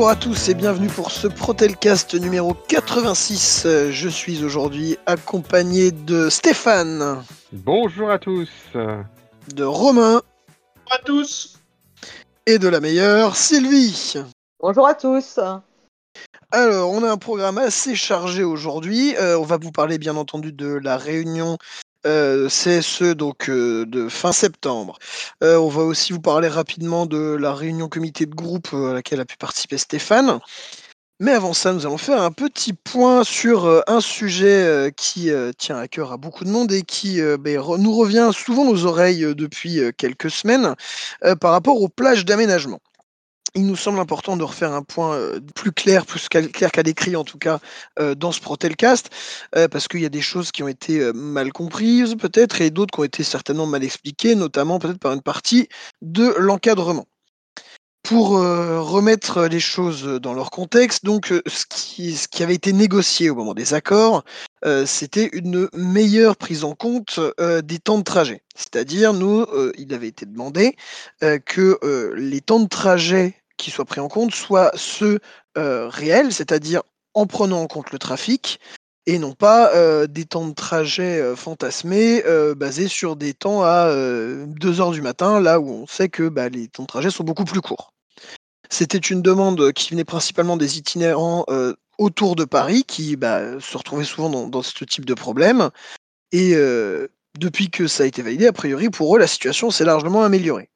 Bonjour à tous et bienvenue pour ce Protelcast numéro 86. Je suis aujourd'hui accompagné de Stéphane, Bonjour à tous. de Romain Bonjour à tous. et de la meilleure Sylvie. Bonjour à tous. Alors, on a un programme assez chargé aujourd'hui. Euh, on va vous parler bien entendu de la réunion euh, CSE donc euh, de fin septembre. Euh, on va aussi vous parler rapidement de la réunion comité de groupe euh, à laquelle a pu participer Stéphane. Mais avant ça, nous allons faire un petit point sur un sujet qui tient à cœur à beaucoup de monde et qui ben, nous revient souvent aux oreilles depuis quelques semaines par rapport aux plages d'aménagement il nous semble important de refaire un point euh, plus clair, plus clair qu'à l'écrit en tout cas, euh, dans ce Protelcast, euh, parce qu'il y a des choses qui ont été mal comprises peut-être, et d'autres qui ont été certainement mal expliquées, notamment peut-être par une partie de l'encadrement. Pour remettre les choses dans leur contexte, donc ce qui, avait été négocié au moment des accords, c'était une meilleure prise en compte des temps de trajet. C'est-à-dire, nous, il avait été demandé que les temps de trajet qui soient pris en compte soient ceux euh, réels, c'est-à-dire en prenant en compte le trafic, et non pas euh, des temps de trajet euh, fantasmés basés sur des temps à 2 heures du matin, là où on sait que bah, les temps de trajet sont beaucoup plus courts. C'était une demande qui venait principalement des itinérants autour de Paris, qui bah, se retrouvaient souvent dans, ce type de problème. Et depuis que ça a été validé, a priori, pour eux, la situation s'est largement améliorée.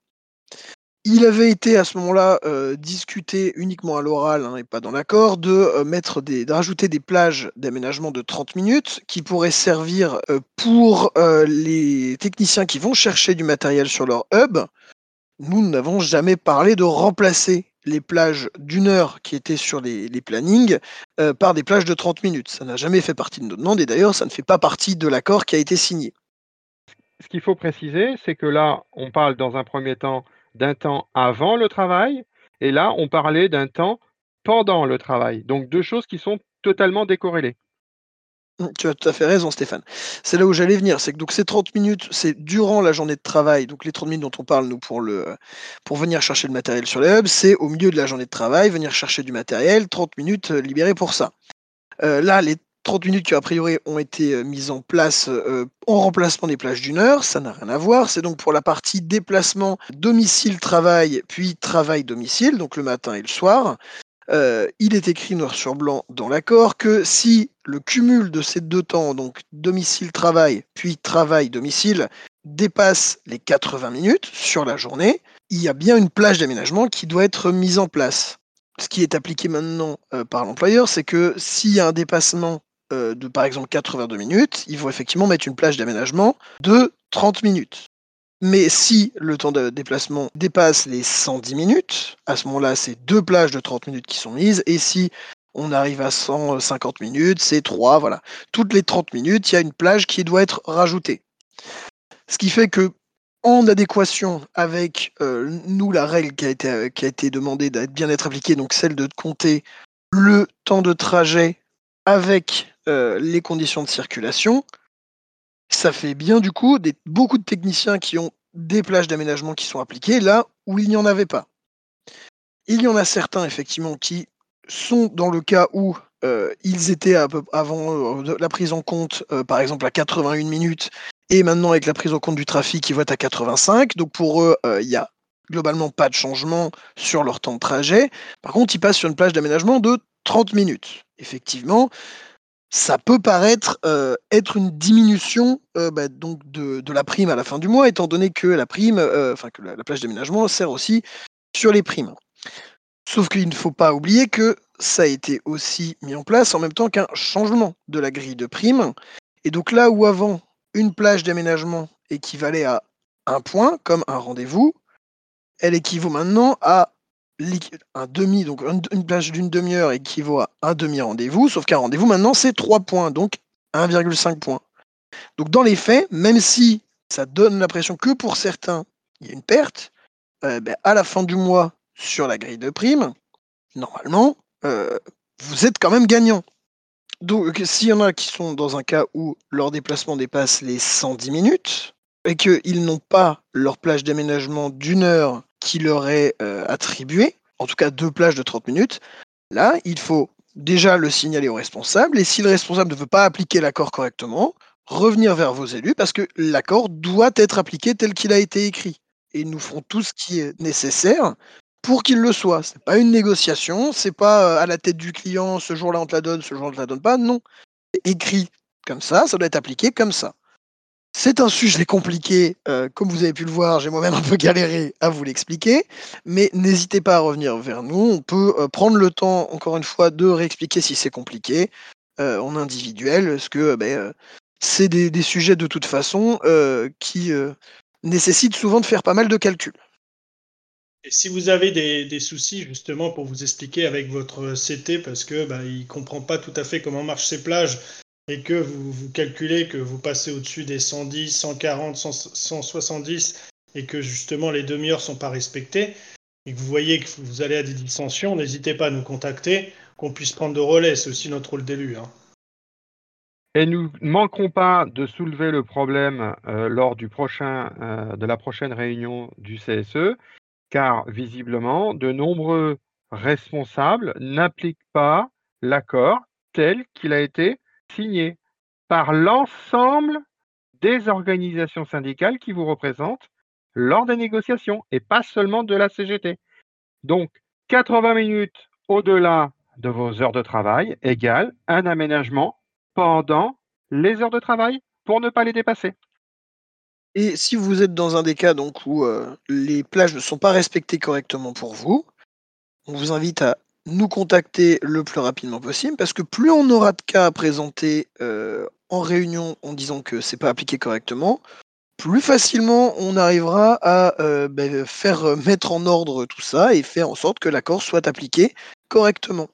Il avait été à ce moment-là euh, discuté uniquement à l'oral hein, et pas dans l'accord de euh, mettre des, de rajouter des plages d'aménagement de 30 minutes qui pourraient servir euh, pour les techniciens qui vont chercher du matériel sur leur hub. Nous n'avons jamais parlé de remplacer les plages d'une heure qui étaient sur les, les plannings par des plages de 30 minutes. Ça n'a jamais fait partie de nos demandes et d'ailleurs ça ne fait pas partie de l'accord qui a été signé. Ce qu'il faut préciser, c'est que là, on parle dans un premier temps d'un temps avant le travail, et là, on parlait d'un temps pendant le travail. Donc deux choses qui sont totalement décorrélées. Tu as tout à fait raison, Stéphane. C'est là où j'allais venir. C'est que donc ces 30 minutes, c'est durant la journée de travail. Donc les 30 minutes dont on parle, nous, pour venir chercher le matériel sur les hubs, c'est au milieu de la journée de travail, venir chercher du matériel, 30 minutes euh, libérées pour ça. Euh, là, les 30 minutes qui, a priori, ont été euh, mises en place euh, en remplacement des plages d'une heure, ça n'a rien à voir. C'est donc pour la partie déplacement domicile-travail, puis travail-domicile, donc le matin et le soir. Euh, il est écrit noir sur blanc dans l'accord que si le cumul de ces deux temps, donc domicile-travail, puis travail-domicile, dépasse les 80 minutes sur la journée, il y a bien une plage d'aménagement qui doit être mise en place. Ce qui est appliqué maintenant euh, par l'employeur, c'est que s'il y a un dépassement euh, de par exemple 82 minutes, il faut effectivement mettre une plage d'aménagement de 30 minutes. Mais si le temps de déplacement dépasse les 110 minutes, à ce moment-là, c'est deux plages de 30 minutes qui sont mises. Et si on arrive à 150 minutes, c'est trois. Voilà. Toutes les 30 minutes, il y a une plage qui doit être rajoutée. Ce qui fait que, en adéquation avec euh, nous, la règle qui a été, qui a été demandée d'être bien être appliquée, donc celle de compter le temps de trajet avec euh, les conditions de circulation, ça fait bien du coup des, beaucoup de techniciens qui ont des plages d'aménagement qui sont appliquées là où il n'y en avait pas. Il y en a certains effectivement qui sont dans le cas où euh, ils étaient avant euh, la prise en compte, par exemple à 81 minutes, et maintenant avec la prise en compte du trafic, ils vont être à 85. Donc pour eux, il y a globalement pas de changement sur leur temps de trajet. Par contre, ils passent sur une plage d'aménagement de 30 minutes. Effectivement, ça peut paraître euh, être une diminution euh, bah, donc de, la prime à la fin du mois, étant donné que la prime, euh, enfin que la, la plage d'aménagement sert aussi sur les primes. Sauf qu'il ne faut pas oublier que ça a été aussi mis en place en même temps qu'un changement de la grille de primes. Et donc là où avant une plage d'aménagement équivalait à un point, comme un rendez-vous, elle équivaut maintenant à un demi, donc un- une plage d'une demi-heure équivaut à un demi-rendez-vous, sauf qu'un rendez-vous maintenant c'est 3 points, donc 1,5 points. Donc dans les faits, même si ça donne l'impression que pour certains il y a une perte, euh, ben, à la fin du mois sur la grille de prime, normalement, euh, vous êtes quand même gagnant. Donc s'il y en a qui sont dans un cas où leur déplacement dépasse les 110 minutes et qu'ils n'ont pas leur plage d'aménagement d'une heure qui leur est euh, attribuée, en tout cas deux plages de 30 minutes, là, il faut déjà le signaler au responsable, et si le responsable ne veut pas appliquer l'accord correctement, revenir vers vos élus parce que l'accord doit être appliqué tel qu'il a été écrit. Et nous feront tout ce qui est nécessaire pour qu'il le soit. C'est pas une négociation, c'est pas à la tête du client, ce jour-là on te la donne, ce jour-là on te la donne pas. Non. Écrit comme ça, ça doit être appliqué comme ça. C'est un sujet compliqué, comme vous avez pu le voir, j'ai moi-même un peu galéré à vous l'expliquer, mais n'hésitez pas à revenir vers nous. On peut prendre le temps, encore une fois, de réexpliquer si c'est compliqué en individuel, parce que ben, c'est des, sujets de toute façon qui nécessitent souvent de faire pas mal de calculs. Et si vous avez des, soucis justement pour vous expliquer avec votre CT parce que bah, il comprend pas tout à fait comment marchent ces plages et que vous, vous calculez que vous passez au-dessus des 110, 140, 170 et que justement les demi-heures sont pas respectées et que vous voyez que vous allez à des dissensions, n'hésitez pas à nous contacter, qu'on puisse prendre de relais. C'est aussi notre rôle d'élu. Hein. Et nous ne manquerons pas de soulever le problème euh, lors du prochain, euh, de la prochaine réunion du CSE, car visiblement, de nombreux responsables n'appliquent pas l'accord tel qu'il a été signé par l'ensemble des organisations syndicales qui vous représentent lors des négociations et pas seulement de la CGT. Donc, 80 minutes au-delà de vos heures de travail égale un aménagement pendant les heures de travail pour ne pas les dépasser. Et si vous êtes dans un des cas donc où euh, les plages ne sont pas respectées correctement pour vous, on vous invite à nous contacter le plus rapidement possible, parce que plus on aura de cas à présenter euh, en réunion en disant que c'est pas appliqué correctement, plus facilement on arrivera à euh, ben, faire euh, mettre en ordre tout ça et faire en sorte que l'accord soit appliqué correctement.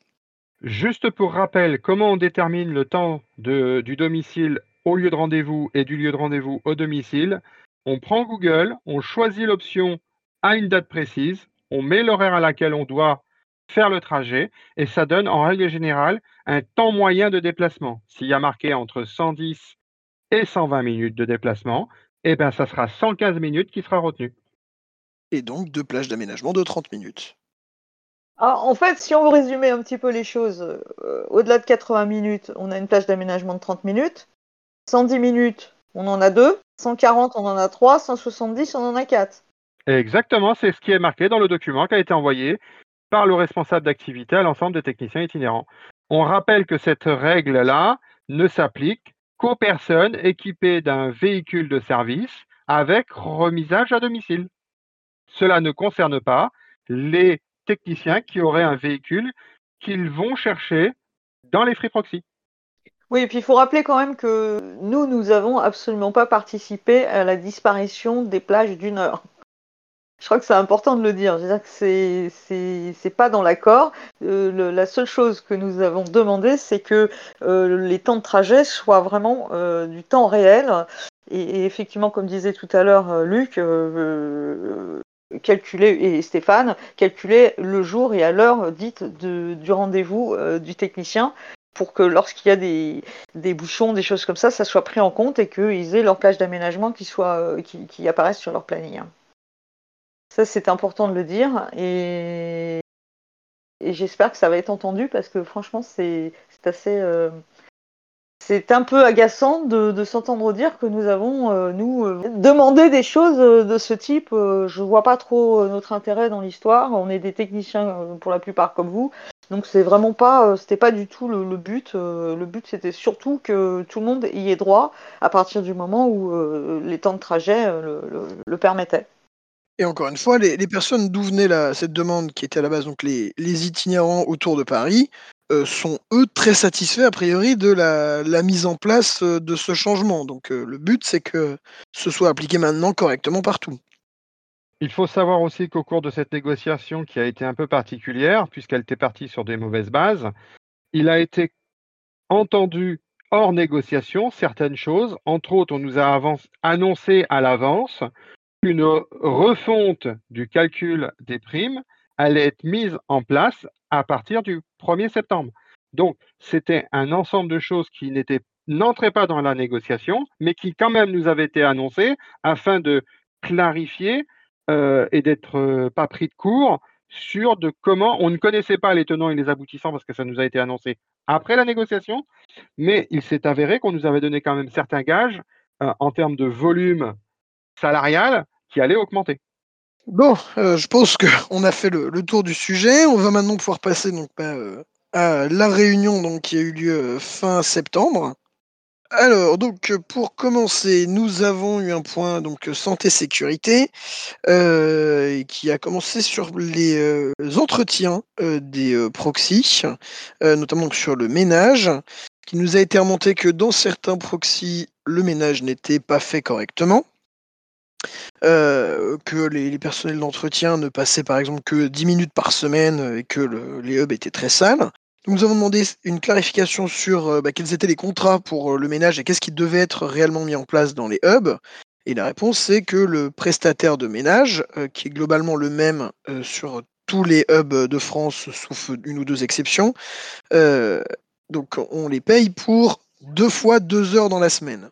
Juste pour rappel, comment on détermine le temps du domicile au lieu de rendez-vous et du lieu de rendez-vous au domicile? On prend Google, on choisit l'option à une date précise, on met l'horaire à laquelle on doit faire le trajet et ça donne en règle générale un temps moyen de déplacement. S'il y a marqué entre 110 et 120 minutes de déplacement, eh bien ça sera 115 minutes qui sera retenu. Et donc deux plages d'aménagement de 30 minutes. Ah, en fait, si on veut résumer un petit peu les choses, euh, au-delà de 80 minutes, on a une plage d'aménagement de 30 minutes. 110 minutes, on en a deux. 140, on en a trois. 170, on en a quatre. Exactement, c'est ce qui est marqué dans le document qui a été envoyé par le responsable d'activité à l'ensemble des techniciens itinérants. On rappelle que cette règle-là ne s'applique qu'aux personnes équipées d'un véhicule de service avec remisage à domicile. Cela ne concerne pas les techniciens qui auraient un véhicule qu'ils vont chercher dans les free proxy. Oui, et puis il faut rappeler quand même que nous, nous n'avons absolument pas participé à la disparition des plages d'une heure. Je crois que c'est important de le dire. Je veux dire que c'est c'est pas dans l'accord. Euh, la seule chose que nous avons demandé, c'est que euh, les temps de trajet soient vraiment euh, du temps réel. Et, effectivement, comme disait tout à l'heure Luc, calculer et Stéphane, calculer le jour et à l'heure dite de, du rendez-vous du technicien pour que lorsqu'il y a des, des, bouchons, des choses comme ça, ça soit pris en compte et qu'ils aient leur plage d'aménagement qui, soit, qui, qui apparaisse sur leur planning. Ça, c'est important de le dire. Et, j'espère que ça va être entendu parce que franchement, c'est assez. Euh, c'est un peu agaçant de, s'entendre dire que nous avons, euh, nous, euh, demandé des choses de ce type. je vois pas trop notre intérêt dans l'histoire. On est des techniciens pour la plupart comme vous. Donc c'est vraiment pas, c'était pas du tout le, but. le but c'était surtout que tout le monde y ait droit à partir du moment où les temps de trajet le permettaient. Et encore une fois, les, personnes d'où venait cette demande qui était à la base, donc les, itinérants autour de Paris, euh, sont eux très satisfaits a priori de la, mise en place euh, de ce changement. Donc euh, le but, c'est que ce soit appliqué maintenant correctement partout. Il faut savoir aussi qu'au cours de cette négociation qui a été un peu particulière, puisqu'elle était partie sur des mauvaises bases, il a été entendu hors négociation certaines choses. Entre autres, on nous a annoncé à l'avance une refonte du calcul des primes allait être mise en place à partir du 1er septembre. Donc, c'était un ensemble de choses qui n'entraient pas dans la négociation, mais qui quand même nous avaient été annoncées afin de clarifier euh, et d'être euh, pas pris de court sur de comment on ne connaissait pas les tenants et les aboutissants parce que ça nous a été annoncé après la négociation, mais il s'est avéré qu'on nous avait donné quand même certains gages euh, en termes de volume salarial qui allait augmenter. Bon, euh, je pense qu'on a fait le, tour du sujet. On va maintenant pouvoir passer donc, bah, euh, à la réunion qui a eu lieu fin septembre. Alors, donc, pour commencer, nous avons eu un point donc santé-sécurité euh, qui a commencé sur les euh, entretiens euh, des proxys, notamment sur le ménage, qui nous a été remonté que dans certains proxys, le ménage n'était pas fait correctement. Que les, personnels d'entretien ne passaient par exemple que 10 minutes par semaine et que les hubs étaient très sales. Nous avons demandé une clarification sur euh, bah, quels étaient les contrats pour euh, le ménage et qu'est-ce qui devait être réellement mis en place dans les hubs. Et la réponse, c'est que le prestataire de ménage, euh, qui est globalement le même sur tous les hubs de France, sauf une ou deux exceptions, donc on les paye pour deux fois deux heures dans la semaine.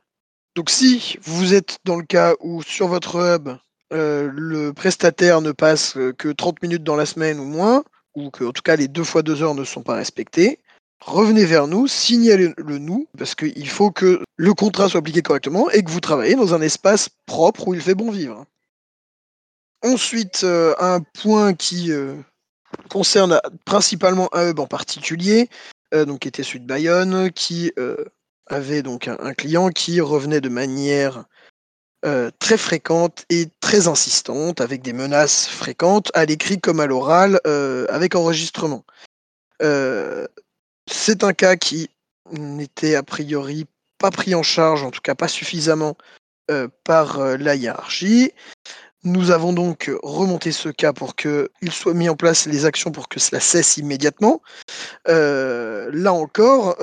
Donc si vous êtes dans le cas où sur votre hub, le prestataire ne passe que 30 minutes dans la semaine ou moins, ou que en tout cas les deux fois deux heures ne sont pas respectées, revenez vers nous, signalez-le nous, parce qu'il faut que le contrat soit appliqué correctement et que vous travaillez dans un espace propre où il fait bon vivre. Ensuite, euh, un point qui euh, concerne principalement un hub en particulier, euh, donc qui était celui de Bayonne, qui avait donc un, client qui revenait de manière euh, très fréquente et très insistante, avec des menaces fréquentes, à l'écrit comme à l'oral, euh, avec enregistrement. Euh, c'est un cas qui n'était a priori pas pris en charge, en tout cas pas suffisamment, par la hiérarchie. Nous avons donc remonté ce cas pour qu'il soit mis en place les actions pour que cela cesse immédiatement. là encore,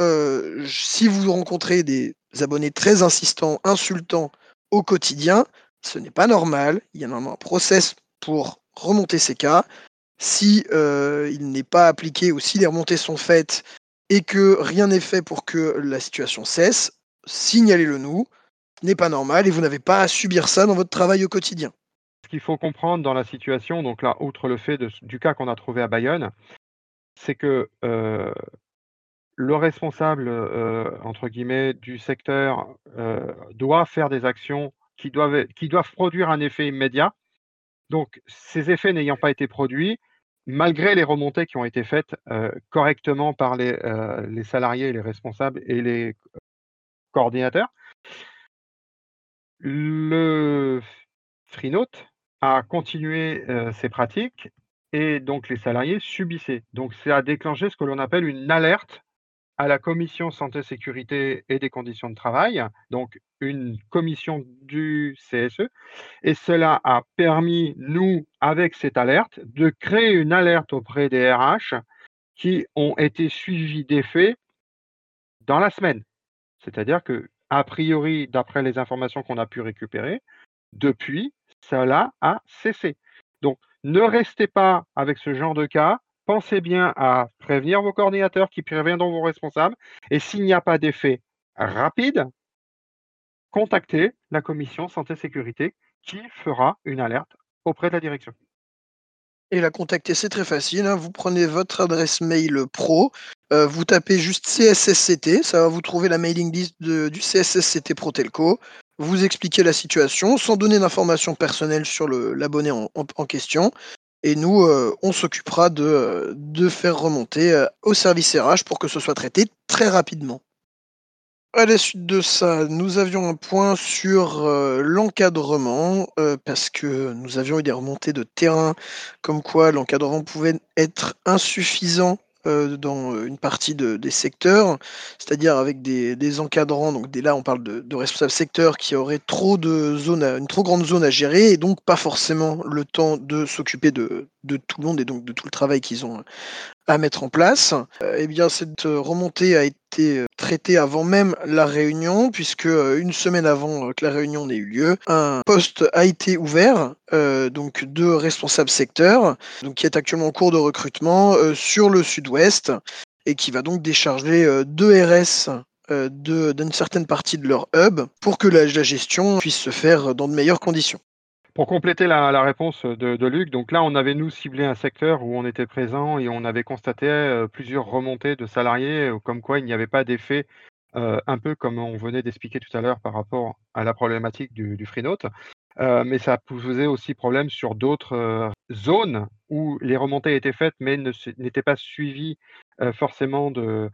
si vous rencontrez des abonnés très insistants, insultants, au quotidien. Ce n'est pas normal. Il y a normalement un process pour remonter ces cas. Si euh, il n'est pas appliqué ou si les remontées sont faites et que rien n'est fait pour que la situation cesse, signalez-le nous. Ce n'est pas normal et vous n'avez pas à subir ça dans votre travail au quotidien. Ce qu'il faut comprendre dans la situation, donc là, outre le fait du cas qu'on a trouvé à Bayonne, c'est que euh, le responsable, euh, entre guillemets, du secteur euh, doit faire des actions qui doivent, produire un effet immédiat. Donc, ces effets n'ayant pas été produits, malgré les remontées qui ont été faites correctement par les, les, salariés, les responsables et les coordinateurs, le Freenote a continué ses pratiques et donc les salariés subissaient. Donc, ça a déclenché ce que l'on appelle une alerte à la commission santé, sécurité et des conditions de travail, donc une commission du CSE, et cela a permis, nous, avec cette alerte, de créer une alerte auprès des RH qui ont été suivis des faits dans la semaine. C'est-à-dire que, a priori, d'après les informations qu'on a pu récupérer, depuis, cela a cessé. Donc, ne restez pas avec ce genre de cas pensez bien à prévenir vos coordinateurs qui préviendront vos responsables. Et s'il n'y a pas d'effet rapide, contactez la commission santé-sécurité qui fera une alerte auprès de la direction. Et la contacter, c'est très facile. Hein. Vous prenez votre adresse mail pro, euh, vous tapez juste CSSCT, ça va vous trouver la mailing list du CSSCT Protelco. Vous expliquez la situation sans donner d'informations personnelles sur l'abonné en, question. Et nous, euh, on s'occupera de, de, faire remonter euh, au service RH pour que ce soit traité très rapidement. À la suite de ça, nous avions un point sur euh, l'encadrement, parce que nous avions eu des remontées de terrain, comme quoi l'encadrement pouvait être insuffisant euh, dans euh, une partie des secteurs, c'est-à-dire avec des, encadrants, donc dès là on parle de, responsables secteurs qui auraient trop de zones, une trop grande zone à gérer et donc pas forcément le temps de s'occuper de, de tout le monde et donc de tout le travail qu'ils ont à mettre en place. Euh, eh bien, cette remontée a été euh, traitée avant même la réunion, puisque euh, une semaine avant que la réunion n'ait eu lieu, un poste a été ouvert, donc de responsable secteur, donc qui est actuellement en cours de recrutement sur le sud-ouest et qui va donc décharger deux RS d'une certaine partie de leur hub pour que la gestion puisse se faire dans de meilleures conditions. Pour compléter la, réponse de, Luc, donc là, on avait nous ciblé un secteur où on était présent et on avait constaté euh, plusieurs remontées de salariés, euh, comme quoi il n'y avait pas d'effet, euh, un peu comme on venait d'expliquer tout à l'heure par rapport à la problématique du, du FreeNote. mais ça posait aussi problème sur d'autres zones où les remontées étaient faites mais n'étaient pas suivies forcément de,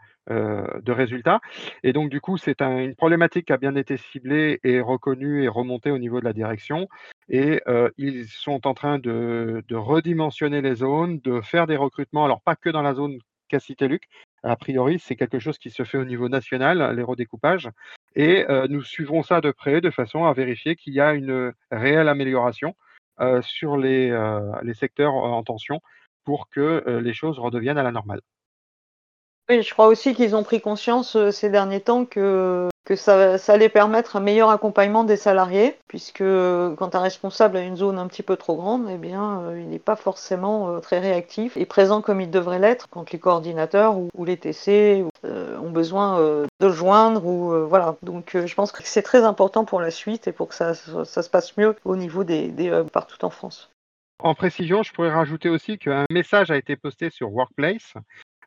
résultats. Et donc, du coup, c'est une problématique qui a bien été ciblée et reconnue et remontée au niveau de la direction. Et ils sont en train de, de, redimensionner les zones, de faire des recrutements, alors pas que dans la zone qu'a cité Luc. A priori, c'est quelque chose qui se fait au niveau national, les redécoupages. Et nous suivrons ça de près de façon à vérifier qu'il y a une réelle amélioration sur les, les secteurs en tension pour que les choses redeviennent à la normale. Oui, je crois aussi qu'ils ont pris conscience euh, ces derniers temps que, que ça, allait permettre un meilleur accompagnement des salariés, puisque euh, quand un responsable a une zone un petit peu trop grande, eh bien, euh, il n'est pas forcément très réactif et présent comme il devrait l'être quand les coordinateurs ou, les TC ont besoin de le joindre. Ou, voilà. Donc je pense que c'est très important pour la suite et pour que ça, ça se passe mieux au niveau des, hubs partout en France. En précision, je pourrais rajouter aussi qu'un message a été posté sur Workplace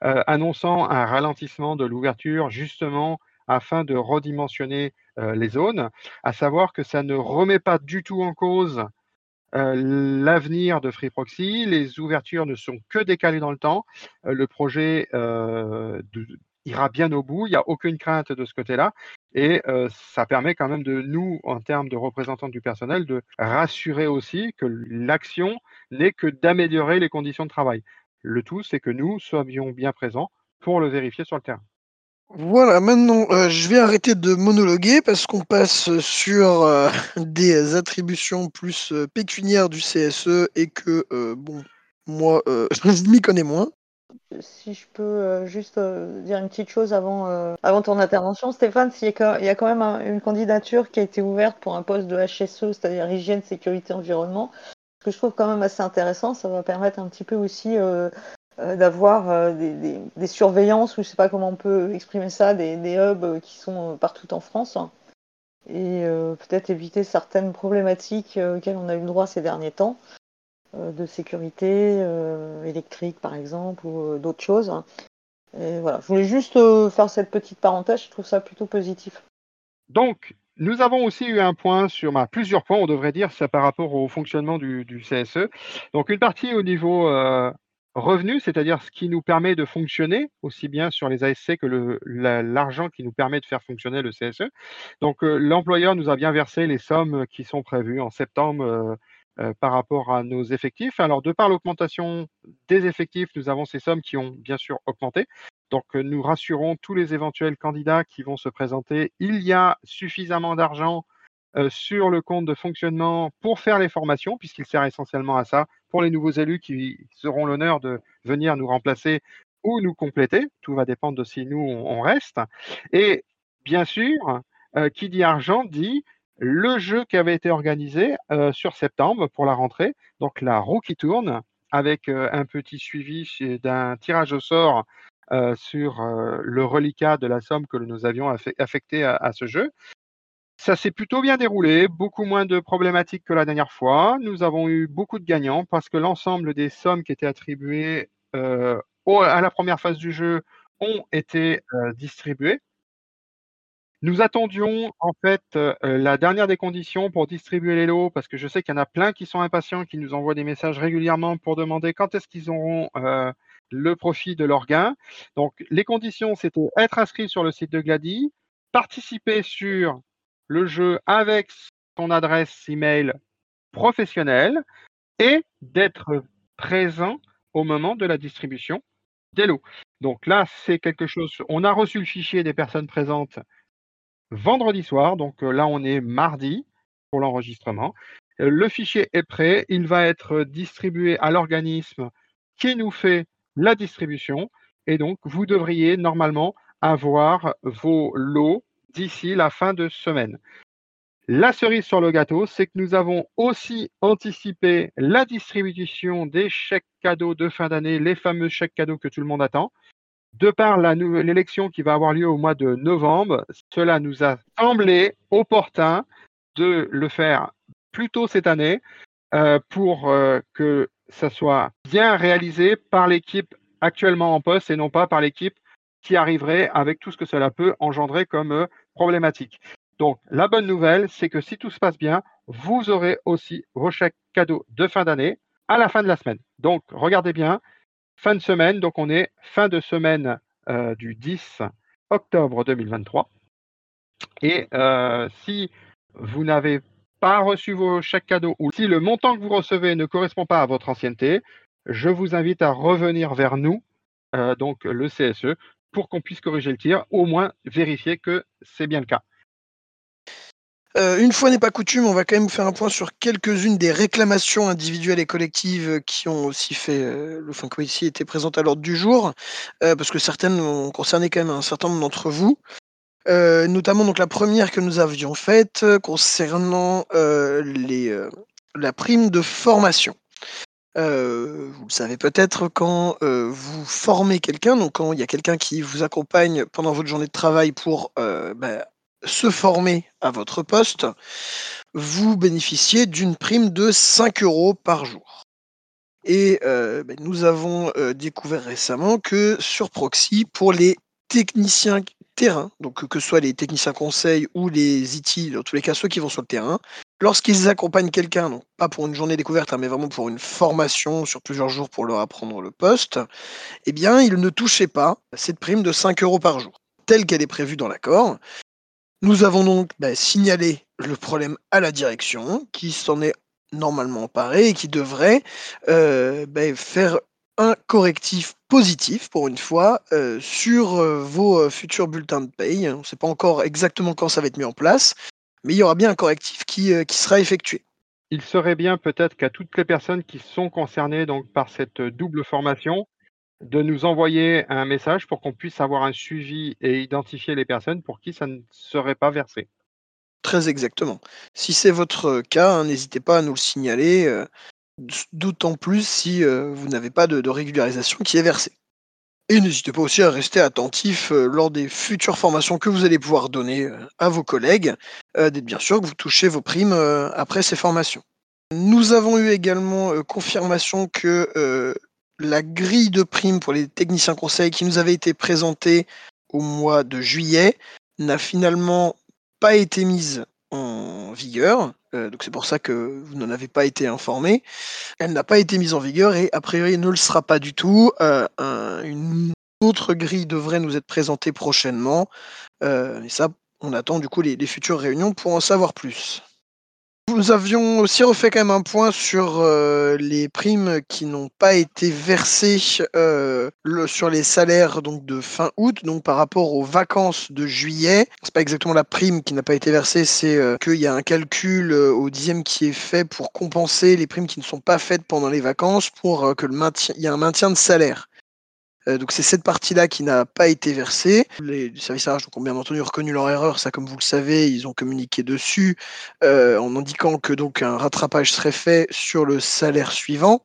euh, annonçant un ralentissement de l'ouverture justement afin de redimensionner euh, les zones, à savoir que ça ne remet pas du tout en cause euh, l'avenir de Free Proxy. Les ouvertures ne sont que décalées dans le temps. le projet ira bien au bout. Il n'y a aucune crainte de ce côté-là. Et ça permet quand même de nous, en termes de représentants du personnel, de rassurer aussi que l'action n'est que d'améliorer les conditions de travail. Le tout, c'est que nous soyons bien présents pour le vérifier sur le terrain. Voilà, maintenant, euh, je vais arrêter de monologuer parce qu'on passe sur euh, des attributions plus euh, pécuniaires du CSE et que, bon, moi, je m'y connais moins. Si je peux juste dire une petite chose avant, ton intervention, Stéphane, s'il y, a quand même une candidature qui a été ouverte pour un poste de HSE, c'est-à-dire hygiène, sécurité, environnement, que je trouve quand même assez intéressant. Ça va permettre un petit peu aussi d'avoir euh, des, surveillances, ou je sais pas comment on peut exprimer ça, des, hubs qui sont partout en France. et peut-être éviter certaines problématiques auxquelles on a eu le droit ces derniers temps, de sécurité électrique par exemple, ou d'autres choses. Et voilà, je voulais juste faire cette petite parenthèse, je trouve ça plutôt positif. Donc, nous avons aussi eu un point sur bah, plusieurs points, on devrait dire, ça par rapport au fonctionnement du, CSE. Donc une partie au niveau euh, revenu, c'est-à-dire ce qui nous permet de fonctionner aussi bien sur les ASC que l'argent qui nous permet de faire fonctionner le CSE. Donc euh, l'employeur nous a bien versé les sommes qui sont prévues en septembre euh, par rapport à nos effectifs. Alors de par l'augmentation des effectifs, nous avons ces sommes qui ont bien sûr augmenté. Donc, euh, nous rassurons tous les éventuels candidats qui vont se présenter. Il y a suffisamment d'argent euh, sur le compte de fonctionnement pour faire les formations, puisqu'il sert essentiellement à ça, pour les nouveaux élus qui seront l'honneur de venir nous remplacer ou nous compléter. Tout va dépendre de si nous, on reste. Et bien sûr, euh, qui dit argent dit le jeu qui avait été organisé sur septembre pour la rentrée, donc la roue qui tourne, avec un petit suivi d'un tirage au sort euh, sur euh, le reliquat de la somme que nous avions affectée à, ce jeu. Ça s'est plutôt bien déroulé, beaucoup moins de problématiques que la dernière fois. Nous avons eu beaucoup de gagnants parce que l'ensemble des sommes qui étaient attribuées euh, à la première phase du jeu ont été distribuées. Nous attendions en fait la dernière des conditions pour distribuer les lots parce que je sais qu'il y en a plein qui sont impatients, qui nous envoient des messages régulièrement pour demander quand est-ce qu'ils auront le profit de leur gain. Donc, les conditions, c'était être inscrit sur le site de Glady, participer sur le jeu avec son adresse email professionnelle et d'être présent au moment de la distribution des lots. Donc là, c'est quelque chose. On a reçu le fichier des personnes présentes vendredi soir. Donc euh, là, on est mardi pour l'enregistrement. Euh, le fichier est prêt. Il va être distribué à l'organisme qui nous fait la distribution. Et donc, vous devriez normalement avoir vos lots d'ici la fin de semaine. La cerise sur le gâteau, c'est que nous avons aussi anticipé la distribution des chèques cadeaux de fin d'année, les fameux chèques cadeaux que tout le monde attend. De par l'élection qui va avoir lieu au mois de novembre, cela nous a semblé opportun de le faire plus tôt cette année euh, pour euh, que ça soit bien réalisé par l'équipe actuellement en poste et non pas par l'équipe qui arriverait avec tout ce que cela peut engendrer comme euh, Donc, la bonne nouvelle, c'est que si tout se passe bien, vous aurez aussi vos chèques cadeaux de fin d'année à la fin de la semaine. Donc, regardez bien, fin de semaine, donc on est fin de semaine euh, du 10 octobre 2023. Et euh, si vous n'avez pas reçu vos chèques cadeaux ou si le montant que vous recevez ne correspond pas à votre ancienneté, je vous invite à revenir vers nous, euh, donc le CSE, pour qu'on puisse corriger le tir, au moins vérifier que c'est bien le cas. Euh, une fois n'est pas coutume, on va quand même faire un point sur quelques-unes des réclamations individuelles et collectives qui ont aussi fait euh, le ont ici été présentes à l'ordre du jour, euh, parce que certaines ont concerné quand même un certain nombre d'entre vous. Euh, notamment donc la première que nous avions faite concernant les, la prime de formation. Euh, vous le savez peut-être quand euh, vous formez quelqu'un, donc quand il y a quelqu'un qui vous accompagne pendant votre journée de travail pour euh, bah, se former à votre poste, vous bénéficiez d'une prime de 5 euros par jour. Et bah, nous avons découvert récemment que sur Proxy, pour les techniciens terrain, donc que ce soit les techniciens conseils ou les IT, dans tous les cas ceux qui vont sur le terrain, lorsqu'ils accompagnent quelqu'un, donc pas pour une journée découverte, hein, mais vraiment pour une formation sur plusieurs jours pour leur apprendre le poste, eh bien, ils ne touchaient pas cette prime de 5 euros par jour, telle qu'elle est prévue dans l'accord. Nous avons donc bah, signalé le problème à la direction, qui s'en est normalement emparée et qui devrait euh, bah, faire un correctif positif pour une fois euh, sur euh, vos futurs bulletins de paye. On ne sait pas encore exactement quand ça va être mis en place, mais il y aura bien un correctif qui, euh, qui sera effectué. Il serait bien peut-être qu'à toutes les personnes qui sont concernées donc par cette double formation, de nous envoyer un message pour qu'on puisse avoir un suivi et identifier les personnes pour qui ça ne serait pas versé. Très exactement. Si c'est votre cas, hein, n'hésitez pas à nous le signaler, euh, d'autant plus si euh, vous n'avez pas de, de régularisation qui est versée. Et n'hésitez pas aussi à rester attentif euh, lors des futures formations que vous allez pouvoir donner euh, à vos collègues, euh, d'être bien sûr que vous touchez vos primes après ces formations. Nous avons eu également confirmation que la grille de primes pour les techniciens conseils qui nous avait été présentée au mois de juillet n'a finalement pas été mise vigueur. Euh, donc c'est pour ça que vous n'en avez pas été informé. Elle n'a pas été mise en vigueur et a priori ne le sera pas du tout. Euh, un- une autre grille devrait nous être présentée prochainement. Euh, et ça, on attend du coup les futures réunions pour en savoir plus. Nous avions aussi refait quand même un point sur euh, les primes qui n'ont pas été versées euh, sur les salaires donc de fin août, donc par rapport aux vacances de juillet. C'est pas exactement la prime qui n'a pas été versée, c'est euh, qu'il y a un calcul au dixième qui est fait pour compenser les primes qui ne sont pas faites pendant les vacances, pour que le y a un maintien de salaire. Euh, donc c'est cette partie-là qui n'a pas été versée. Les services RH donc, ont bien entendu reconnu leur erreur, ça comme vous le savez, ils ont communiqué dessus euh, en indiquant que donc un rattrapage serait fait sur le salaire suivant.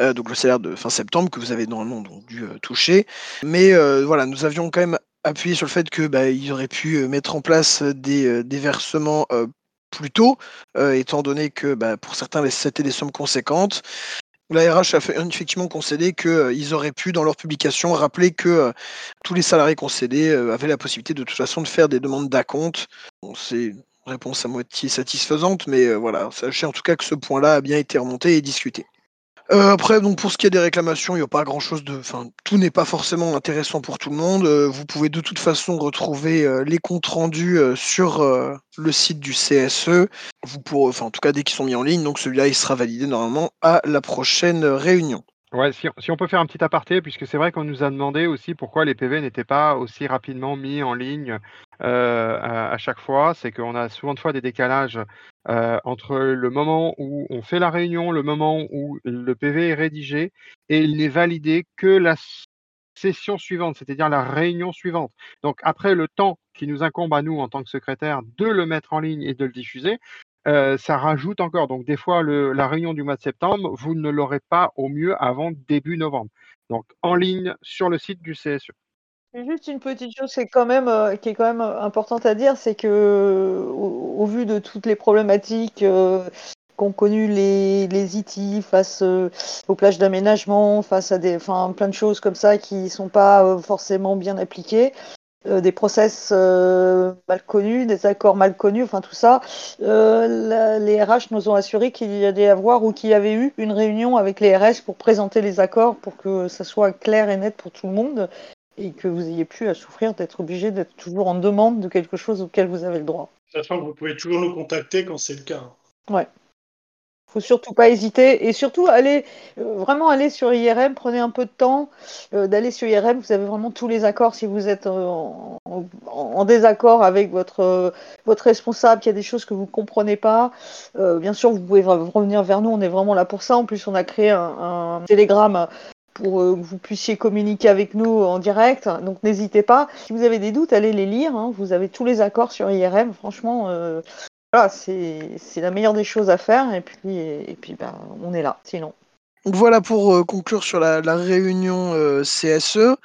Euh, donc le salaire de fin septembre que vous avez normalement dû toucher. Mais voilà, nous avions quand même appuyé sur le fait que bah, ils auraient pu mettre en place des, versements plus tôt, étant donné que bah, pour certains c'était des sommes conséquentes. La RH a effectivement concédé qu'ils auraient pu, dans leur publication, rappeler que euh, tous les salariés concédés euh, avaient la possibilité de toute façon de faire des demandes d'acompte. C'est une réponse à moitié satisfaisante, mais euh, voilà, sachez en tout cas que ce point-là a bien été remonté et discuté. Euh, après, donc pour ce qui est des réclamations, il n'y a pas grand-chose de, enfin, tout n'est pas forcément intéressant pour tout le monde. Euh, vous pouvez de toute façon retrouver euh, les comptes rendus sur le site du CSE. Vous pourrez, enfin, en tout cas, dès qu'ils sont mis en ligne, donc celui-là, il sera validé normalement à la prochaine réunion. Ouais, si, on peut faire un petit aparté, puisque c'est vrai qu'on nous a demandé aussi pourquoi les PV n'étaient pas aussi rapidement mis en ligne à, à chaque fois, c'est qu'on a souvent de fois des décalages euh, entre le moment où on fait la réunion, le moment où le PV est rédigé, et il n'est validé que la session suivante, c'est-à-dire la réunion suivante. Donc après le temps qui nous incombe à nous en tant que secrétaire de le mettre en ligne et de le diffuser, euh, ça rajoute encore. Donc, des fois, la réunion du mois de septembre, vous ne l'aurez pas au mieux avant début novembre. Donc, en ligne sur le site du CSE. Juste une petite chose qui est quand même, euh, qui est quand même euh, importante à dire, c'est que au, au vu de toutes les problématiques euh, qu'ont connu les, les IT face euh, aux plages d'aménagement, face à des, plein de choses comme ça qui sont pas euh, forcément bien appliquées. Euh, des process mal connus, des accords mal connus, enfin tout ça. Les RH nous ont assuré qu'il y allait avoir ou qu'il y avait eu une réunion avec les RS pour présenter les accords pour que ça soit clair et net pour tout le monde et que vous ayez plus à souffrir d'être obligé d'être toujours en demande de quelque chose auquel vous avez le droit. Sachant que vous pouvez toujours nous contacter quand c'est le cas. Ouais. Faut surtout pas hésiter et surtout aller euh, vraiment aller sur IRM. Prenez un peu de temps euh, d'aller sur IRM. Vous avez vraiment tous les accords. Si vous êtes euh, en, en- en désaccord avec votre votre responsable, qu'il y a des choses que vous comprenez pas, bien sûr vous pouvez revenir vers nous. On est vraiment là pour ça. En plus, on a créé un, un Telegram pour euh, que vous puissiez communiquer avec nous en direct. Donc n'hésitez pas. Si vous avez des doutes, allez les lire. hein. Vous avez tous les accords sur IRM. Franchement, euh, c'est la meilleure des choses à faire. Et puis, et, puis bah, on est là. Sinon. Voilà pour euh, conclure sur la, réunion CSE.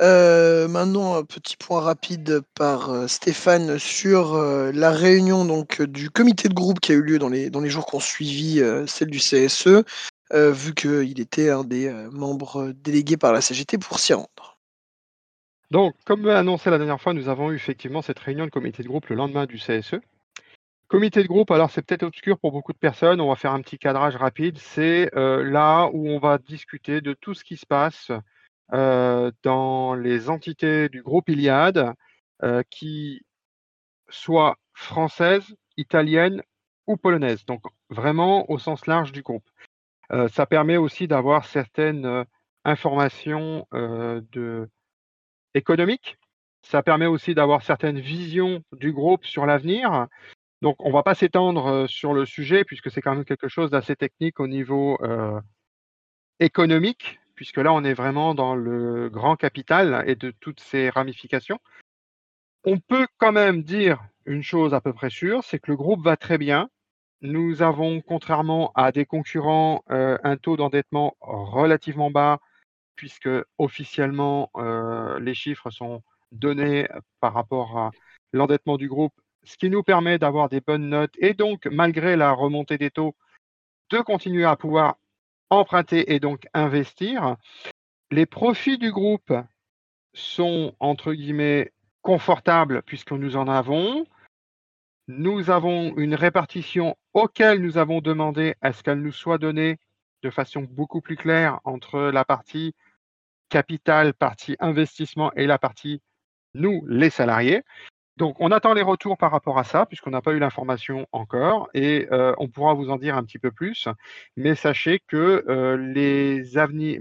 Maintenant, un petit point rapide par Stéphane sur la réunion donc, du comité de groupe qui a eu lieu dans les, dans les jours qui ont suivi euh, celle du CSE, euh, vu qu'il était un des euh, membres délégués par la CGT pour s'y rendre. Donc, comme annoncé la dernière fois, nous avons eu effectivement cette réunion de comité de groupe le lendemain du CSE. Comité de groupe, alors c'est peut-être obscur pour beaucoup de personnes, on va faire un petit cadrage rapide. C'est euh, là où on va discuter de tout ce qui se passe euh, dans les entités du groupe Iliad, euh, qui soient françaises, italiennes ou polonaises. Donc vraiment au sens large du groupe. Euh, ça permet aussi d'avoir certaines euh, informations euh, économiques. Ça permet aussi d'avoir certaines visions du groupe sur l'avenir. Donc, on ne va pas s'étendre sur le sujet puisque c'est quand même quelque chose d'assez technique au niveau économique, puisque là, on est vraiment dans le grand capital et de toutes ses ramifications. On peut quand même dire une chose à peu près sûre, c'est que le groupe va très bien. Nous avons, contrairement à des concurrents, euh, un taux d'endettement relativement bas, puisque officiellement, euh, les chiffres sont donnés par rapport à l'endettement du groupe, ce qui nous permet d'avoir des bonnes notes et donc, malgré la remontée des taux, de continuer à pouvoir emprunter et donc investir. Les profits du groupe sont, entre guillemets, confortables puisque nous en avons. Nous avons une répartition auquel nous avons demandé à ce qu'elle nous soit donnée de façon beaucoup plus claire entre la partie capital, partie investissement et la partie nous, les salariés. Donc, on attend les retours par rapport à ça, puisqu'on n'a pas eu l'information encore, et euh, on pourra vous en dire un petit peu plus. Mais sachez que euh, les avenirs,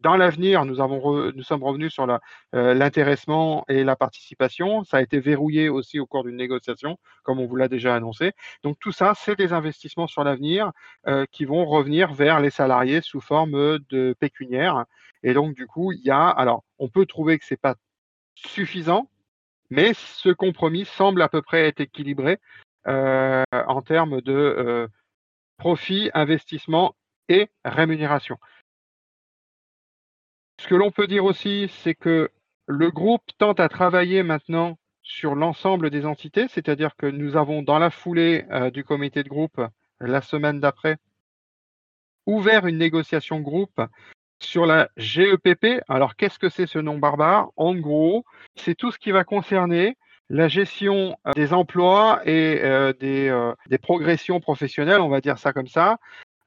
dans l'avenir, nous, avons re- nous sommes revenus sur euh, l'intéressement et la participation. Ça a été verrouillé aussi au cours d'une négociation, comme on vous l'a déjà annoncé. Donc, tout ça, c'est des investissements sur l'avenir euh, qui vont revenir vers les salariés sous forme de pécuniaire. Et donc, du coup, il y a, alors, on peut trouver que c'est pas suffisant, mais ce compromis semble à peu près être équilibré euh, en termes de euh, profit, investissement et rémunération. Ce que l'on peut dire aussi, c'est que le groupe tente à travailler maintenant sur l'ensemble des entités, c'est-à-dire que nous avons dans la foulée euh, du comité de groupe, la semaine d'après, ouvert une négociation groupe sur la GEPP. Alors, qu'est-ce que c'est ce nom barbare? En gros, c'est tout ce qui va concerner la gestion euh, des emplois et euh, des, des progressions professionnelles, on va dire ça comme ça.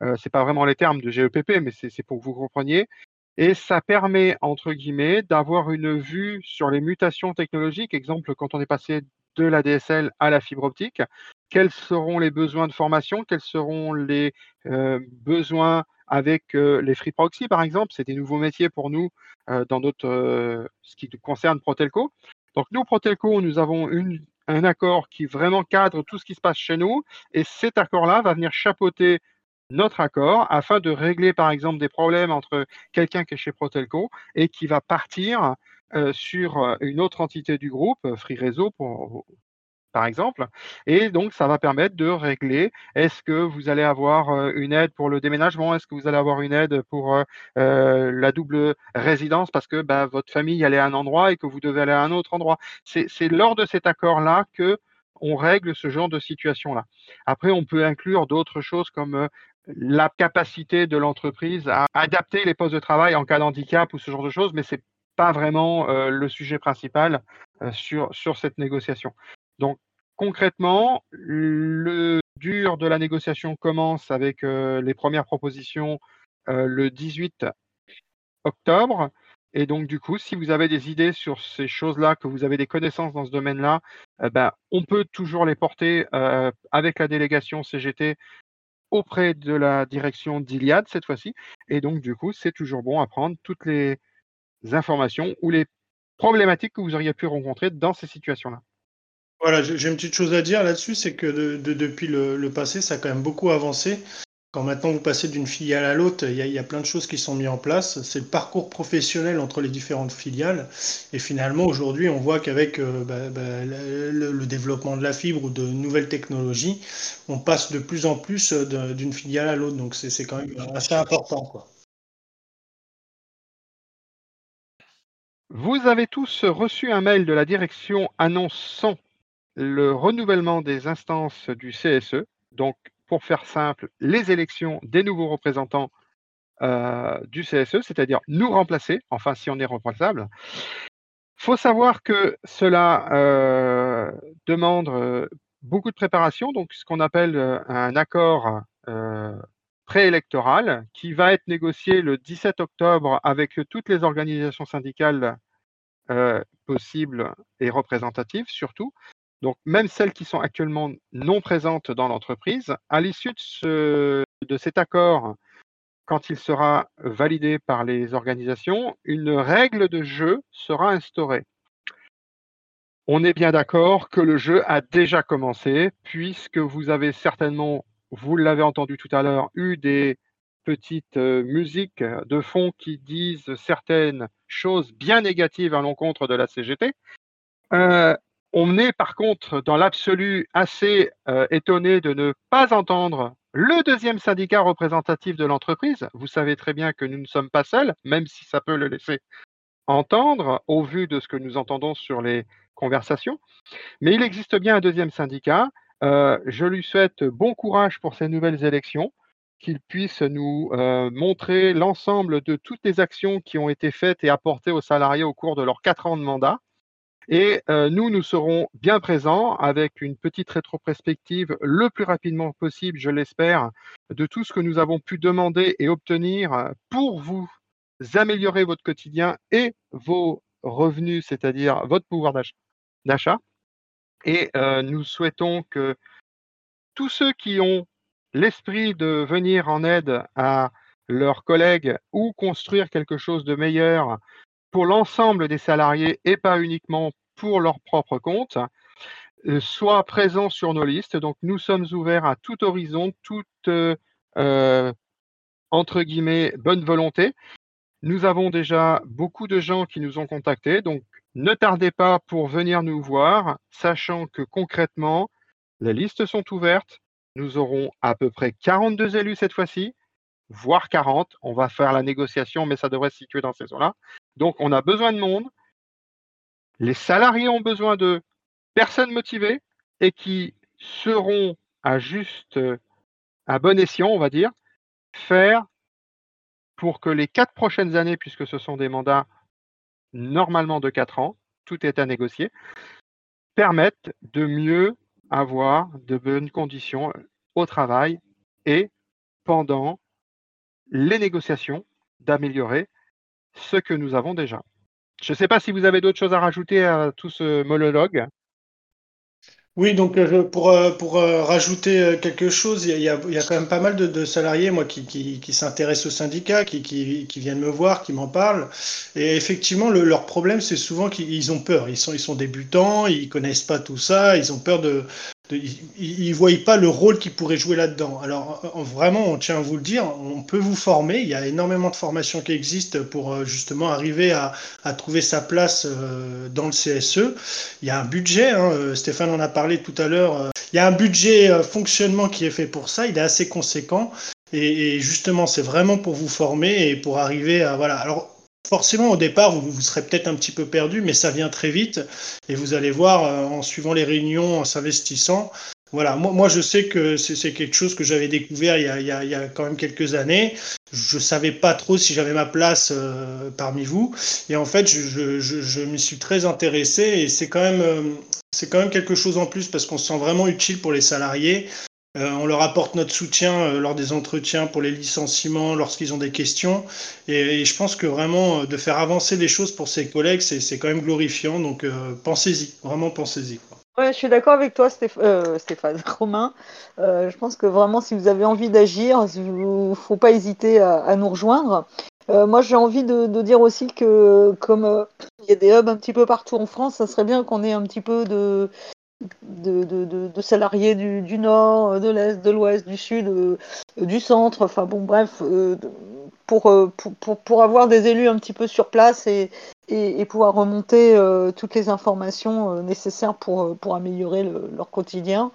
Euh, c'est pas vraiment les termes de GEPP, mais c'est pour que vous compreniez. Et ça permet, entre guillemets, d'avoir une vue sur les mutations technologiques. Exemple, quand on est passé de la DSL à la fibre optique, quels seront les besoins de formation, quels seront les euh, besoins avec euh, les free proxy, par exemple? C'est des nouveaux métiers pour nous euh, dans notre, ce qui concerne Protelco. Donc, nous, Protelco, nous avons un accord qui vraiment cadre tout ce qui se passe chez nous. Et cet accord-là va venir chapeauter notre accord afin de régler, par exemple, des problèmes entre quelqu'un qui est chez Protelco et qui va partir euh, sur euh, une autre entité du groupe, euh, Free Réseau, par exemple. Et donc, ça va permettre de régler est-ce que vous allez avoir une aide pour le déménagement? Est-ce que vous allez avoir une aide pour la double résidence parce que bah, votre famille allait à un endroit et que vous devez aller à un autre endroit? C'est c'est lors de cet accord-là que on règle ce genre de situation-là. Après, on peut inclure d'autres choses comme la capacité de l'entreprise à adapter les postes de travail en cas d'handicap ou ce genre de choses, mais c'est pas vraiment le sujet principal sur, sur cette négociation. Donc, concrètement, le dur de la négociation commence avec les premières propositions le 18 octobre. Et donc, du coup, si vous avez des idées sur ces choses-là, que vous avez des connaissances dans ce domaine-là, ben, on peut toujours les porter avec la délégation CGT auprès de la direction d'Iliade cette fois-ci. Et donc, du coup, c'est toujours bon à prendre toutes les informations ou les problématiques que vous auriez pu rencontrer dans ces situations-là. Voilà, j'ai une petite chose à dire là-dessus, c'est que depuis le, passé, ça a quand même beaucoup avancé. Quand maintenant vous passez d'une filiale à l'autre, il y, a plein de choses qui sont mises en place. C'est le parcours professionnel entre les différentes filiales. Et finalement, aujourd'hui, on voit qu'avec euh, bah, bah, le, développement de la fibre ou de nouvelles technologies, on passe de plus en plus euh, d'une filiale à l'autre. Donc c'est quand même assez important. Quoi. Vous avez tous reçu un mail de la direction annonçant le renouvellement des instances du CSE. Donc, pour faire simple, les élections des nouveaux représentants euh, du CSE, c'est-à-dire nous remplacer, enfin si on est remplaçable. Il faut savoir que cela euh, demande euh, beaucoup de préparation, donc ce qu'on appelle un accord préélectoral qui va être négocié le 17 octobre avec toutes les organisations syndicales possibles et représentatives surtout, donc, même celles qui sont actuellement non présentes dans l'entreprise, à l'issue de, cet accord, quand il sera validé par les organisations, une règle de jeu sera instaurée. On est bien d'accord que le jeu a déjà commencé, puisque vous avez certainement, vous l'avez entendu tout à l'heure, eu des petites euh, musiques de fond qui disent certaines choses bien négatives à l'encontre de la CGT. Euh, on est par contre dans l'absolu assez euh, étonné de ne pas entendre le deuxième syndicat représentatif de l'entreprise. Vous savez très bien que nous ne sommes pas seuls, même si ça peut le laisser entendre au vu de ce que nous entendons sur les conversations. Mais il existe bien un deuxième syndicat. Euh, je lui souhaite bon courage pour ces nouvelles élections, qu'il puisse nous euh, montrer l'ensemble de toutes les actions qui ont été faites et apportées aux salariés au cours de leurs quatre ans de mandat et euh, nous, nous serons bien présents avec une petite rétrospective le plus rapidement possible, je l'espère, de tout ce que nous avons pu demander et obtenir pour vous améliorer votre quotidien et vos revenus, c'est-à-dire votre pouvoir d'achat. Et euh, nous souhaitons que tous ceux qui ont l'esprit de venir en aide à leurs collègues ou construire quelque chose de meilleur pour l'ensemble des salariés et pas uniquement pour leur propre compte, euh, soit présents sur nos listes. Donc, nous sommes ouverts à tout horizon, toute, euh, entre guillemets, bonne volonté. Nous avons déjà beaucoup de gens qui nous ont contactés, donc ne tardez pas pour venir nous voir, sachant que concrètement, les listes sont ouvertes. Nous aurons à peu près 42 élus cette fois-ci voire 40. On va faire la négociation, mais ça devrait se situer dans ces eaux-là. Donc, on a besoin de monde. Les salariés ont besoin de personnes motivées et qui seront à juste, à bon escient, on va dire, faire pour que les quatre prochaines années, puisque ce sont des mandats normalement de quatre ans, tout est à négocier, permettent de mieux avoir de bonnes conditions au travail et pendant les négociations d'améliorer ce que nous avons déjà. Je ne sais pas si vous avez d'autres choses à rajouter à tout ce monologue. Oui, donc euh, pour, euh, pour euh, rajouter quelque chose, il y a, quand même pas mal de, salariés moi, qui, qui, s'intéressent au syndicat, qui, qui, viennent me voir, qui m'en parlent. Et effectivement, le, leur problème, c'est souvent qu'ils ont peur. Ils sont, ils sont débutants, ils connaissent pas tout ça, ils ont peur de, ils ne voient pas le rôle qu'ils pourraient jouer là-dedans. Alors vraiment, on tient à vous le dire, on peut vous former. Il y a énormément de formations qui existent pour euh, justement arriver à, trouver sa place euh, dans le CSE. Il y a un budget, hein, euh, Stéphane en a parlé tout à l'heure. Il y a un budget fonctionnement qui est fait pour ça. Il est assez conséquent. Et, et justement, c'est vraiment pour vous former et pour arriver à voilà. Alors forcément, au départ, vous, serez peut-être un petit peu perdu, mais ça vient très vite. Et vous allez voir, euh, en suivant les réunions, en s'investissant, voilà, moi, moi je sais que c'est quelque chose que j'avais découvert il y, a, quand même quelques années. Je savais pas trop si j'avais ma place euh, parmi vous. Et en fait, je, je, je m'y suis très intéressé et c'est quand même euh, c'est quand même quelque chose en plus parce qu'on se sent vraiment utile pour les salariés. Euh, on leur apporte notre soutien euh, lors des entretiens pour les licenciements, lorsqu'ils ont des questions. Et, je pense que vraiment, euh, de faire avancer les choses pour ses collègues, c'est quand même glorifiant. Donc pensez-y, vraiment pensez-y. Ouais, je suis d'accord avec toi, Stéph Stéphane, Romain. Je pense que vraiment, si vous avez envie d'agir, il ne faut pas hésiter à, nous rejoindre. Moi, j'ai envie de, de, dire aussi que, comme il y a des hubs un petit peu partout en France, ça serait bien qu'on ait un petit peu de, de, salariés du, nord, de l'est, de l'ouest, du sud, euh, du centre, enfin bon bref, euh, pour, avoir des élus un petit peu sur place et, et, pouvoir remonter euh, toutes les informations nécessaires pour, améliorer le, leur quotidien,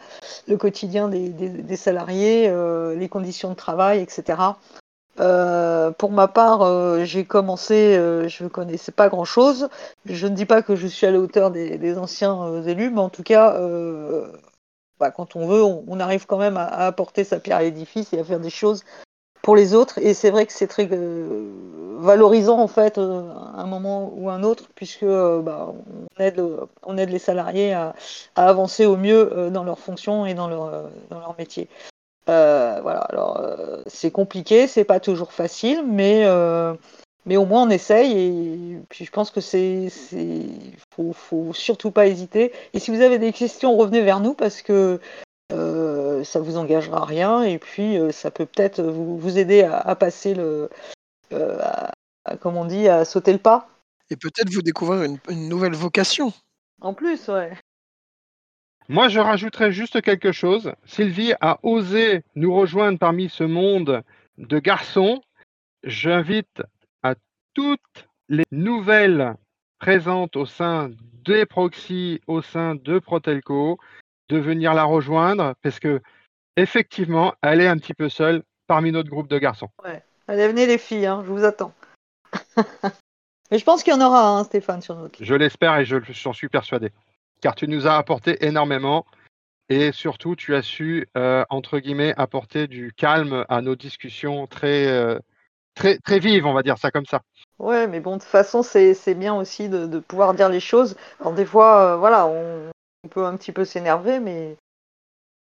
le quotidien des salariés, les conditions de travail, etc. Euh, pour ma part, euh, j'ai commencé, euh, je ne connaissais pas grand-chose. Je ne dis pas que je suis à la hauteur des, anciens élus, mais en tout cas, bah, quand on veut, on, arrive quand même à, à, apporter sa pierre à l'édifice et à faire des choses pour les autres. Et c'est vrai que c'est très valorisant en fait, à un moment ou un autre, puisque bah, on, aide, les salariés à, à avancer au mieux dans leurs fonctions et dans leur métier. Euh, voilà, alors euh, c'est compliqué, c'est pas toujours facile, mais, euh, mais au moins on essaye et puis je pense que c'est. Faut, faut surtout pas hésiter. Et si vous avez des questions, revenez vers nous parce que ça vous engagera à rien et puis ça peut peut-être vous, vous, aider à, à passer le. À, à, comme on dit, à sauter le pas. Et peut-être vous découvrir une, une nouvelle vocation. En plus, ouais. Moi, je rajouterais juste quelque chose. Sylvie a osé nous rejoindre parmi ce monde de garçons. J'invite à toutes les nouvelles présentes au sein des proxys, au sein de Protelco, de venir la rejoindre parce que effectivement, elle est un petit peu seule parmi notre groupe de garçons. Ouais. Allez, venez les filles, hein, je vous attends. Mais je pense qu'il y en aura, hein, Stéphane, sur notre. Je l'espère et je j'en suis persuadé car tu nous as apporté énormément et surtout tu as su, euh, entre guillemets, apporter du calme à nos discussions très, euh, très, très vives, on va dire ça comme ça. Ouais, mais bon, de toute façon, c'est bien aussi de, de, pouvoir dire les choses. Alors des fois, euh, voilà, on, on, peut un petit peu s'énerver, mais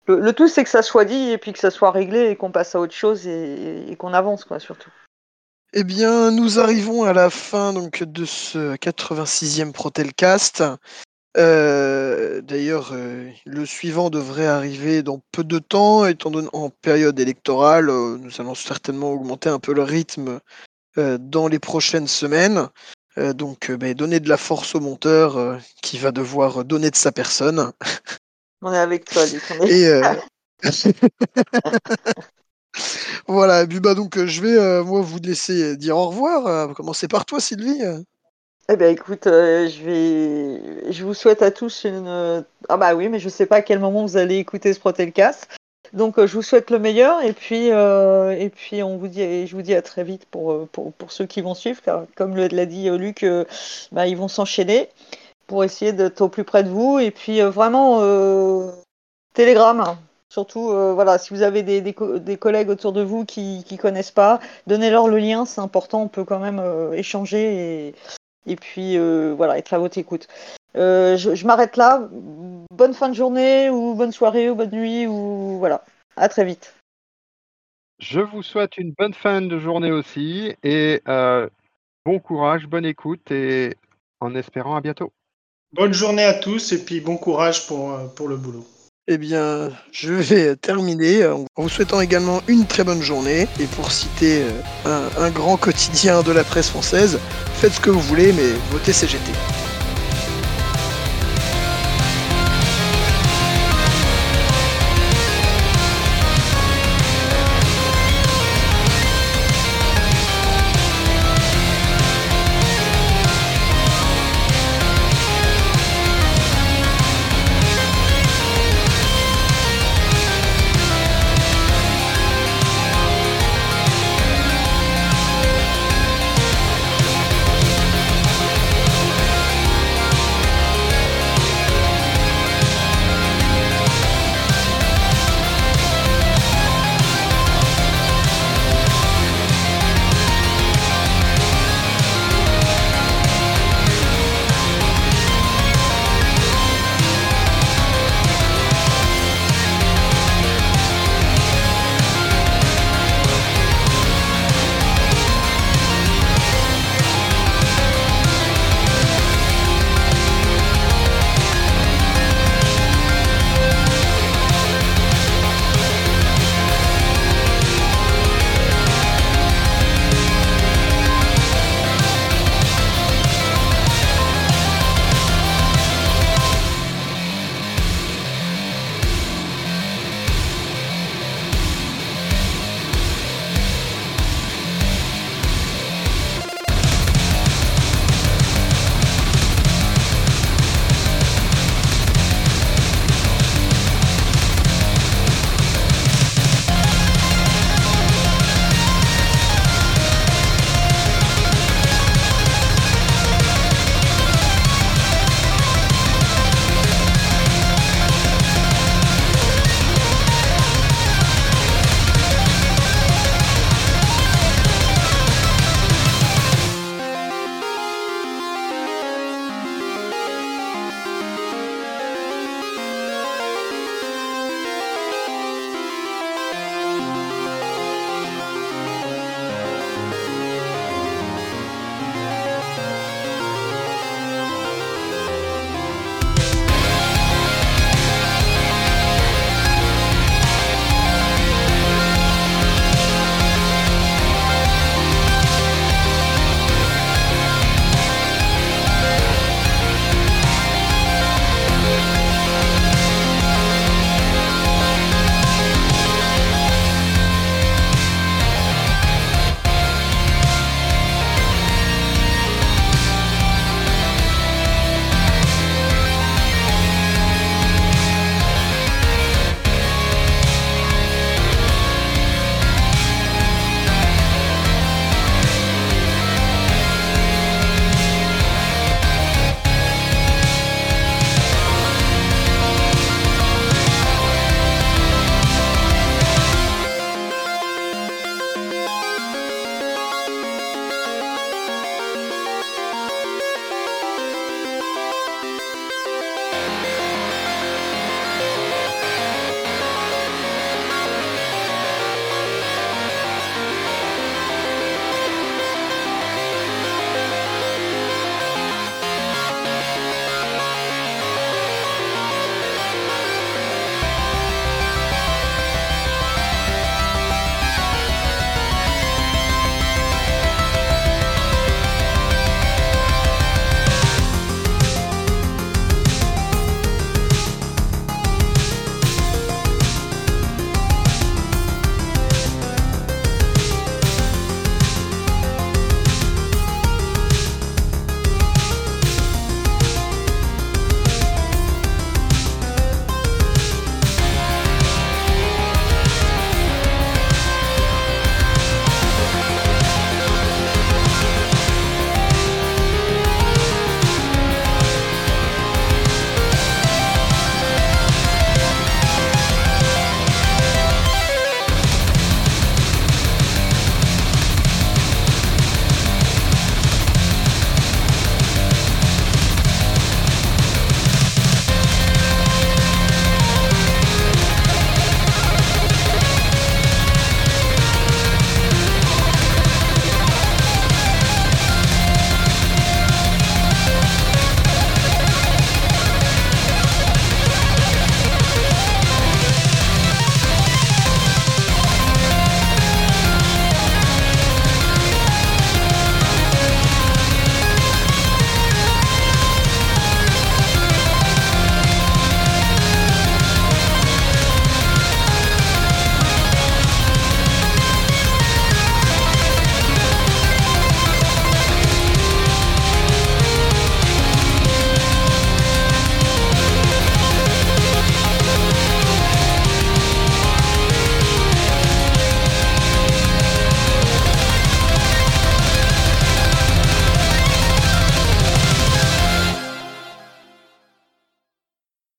le, le tout, c'est que ça soit dit et puis que ça soit réglé et qu'on passe à autre chose et, et qu'on avance, quoi, surtout. Eh bien, nous arrivons à la fin donc de ce 86e Protelcast. Euh, D'ailleurs, euh, le suivant devrait arriver dans peu de temps, étant donné en période électorale. Euh, nous allons certainement augmenter un peu le rythme dans les prochaines semaines. donc, bah, donner de la force au monteur qui va devoir donner de sa personne. On est avec toi, Luc. Et voilà, Buba, donc je vais moi vous laisser dire au revoir. commencer par toi, Sylvie. Eh bien, écoute, euh, je vais, je vous souhaite à tous une. Ah bah oui, mais je sais pas à quel moment vous allez écouter ce Protelcast. Donc, euh, je vous souhaite le meilleur et puis, euh, et puis, on vous dit, je vous dis à très vite pour, pour, pour ceux qui vont suivre, car comme l'a dit Luc, bah, ils vont s'enchaîner pour essayer d'être au plus près de vous et puis vraiment Telegram. Surtout, euh, voilà, si vous avez des, des, des, collègues autour de vous qui ne connaissent pas, donnez-leur le lien, c'est important, on peut quand même euh, échanger et, et puis euh, voilà, être à votre écoute. Euh, je, je m'arrête là. Bonne fin de journée ou bonne soirée ou bonne nuit ou voilà. À très vite. Je vous souhaite une bonne fin de journée aussi et euh, bon courage, bonne écoute et en espérant à bientôt. Bonne journée à tous et puis bon courage pour, pour le boulot. Eh bien, je vais terminer en vous souhaitant également une très bonne journée. Et pour citer un, un grand quotidien de la presse française, faites ce que vous voulez, mais votez CGT.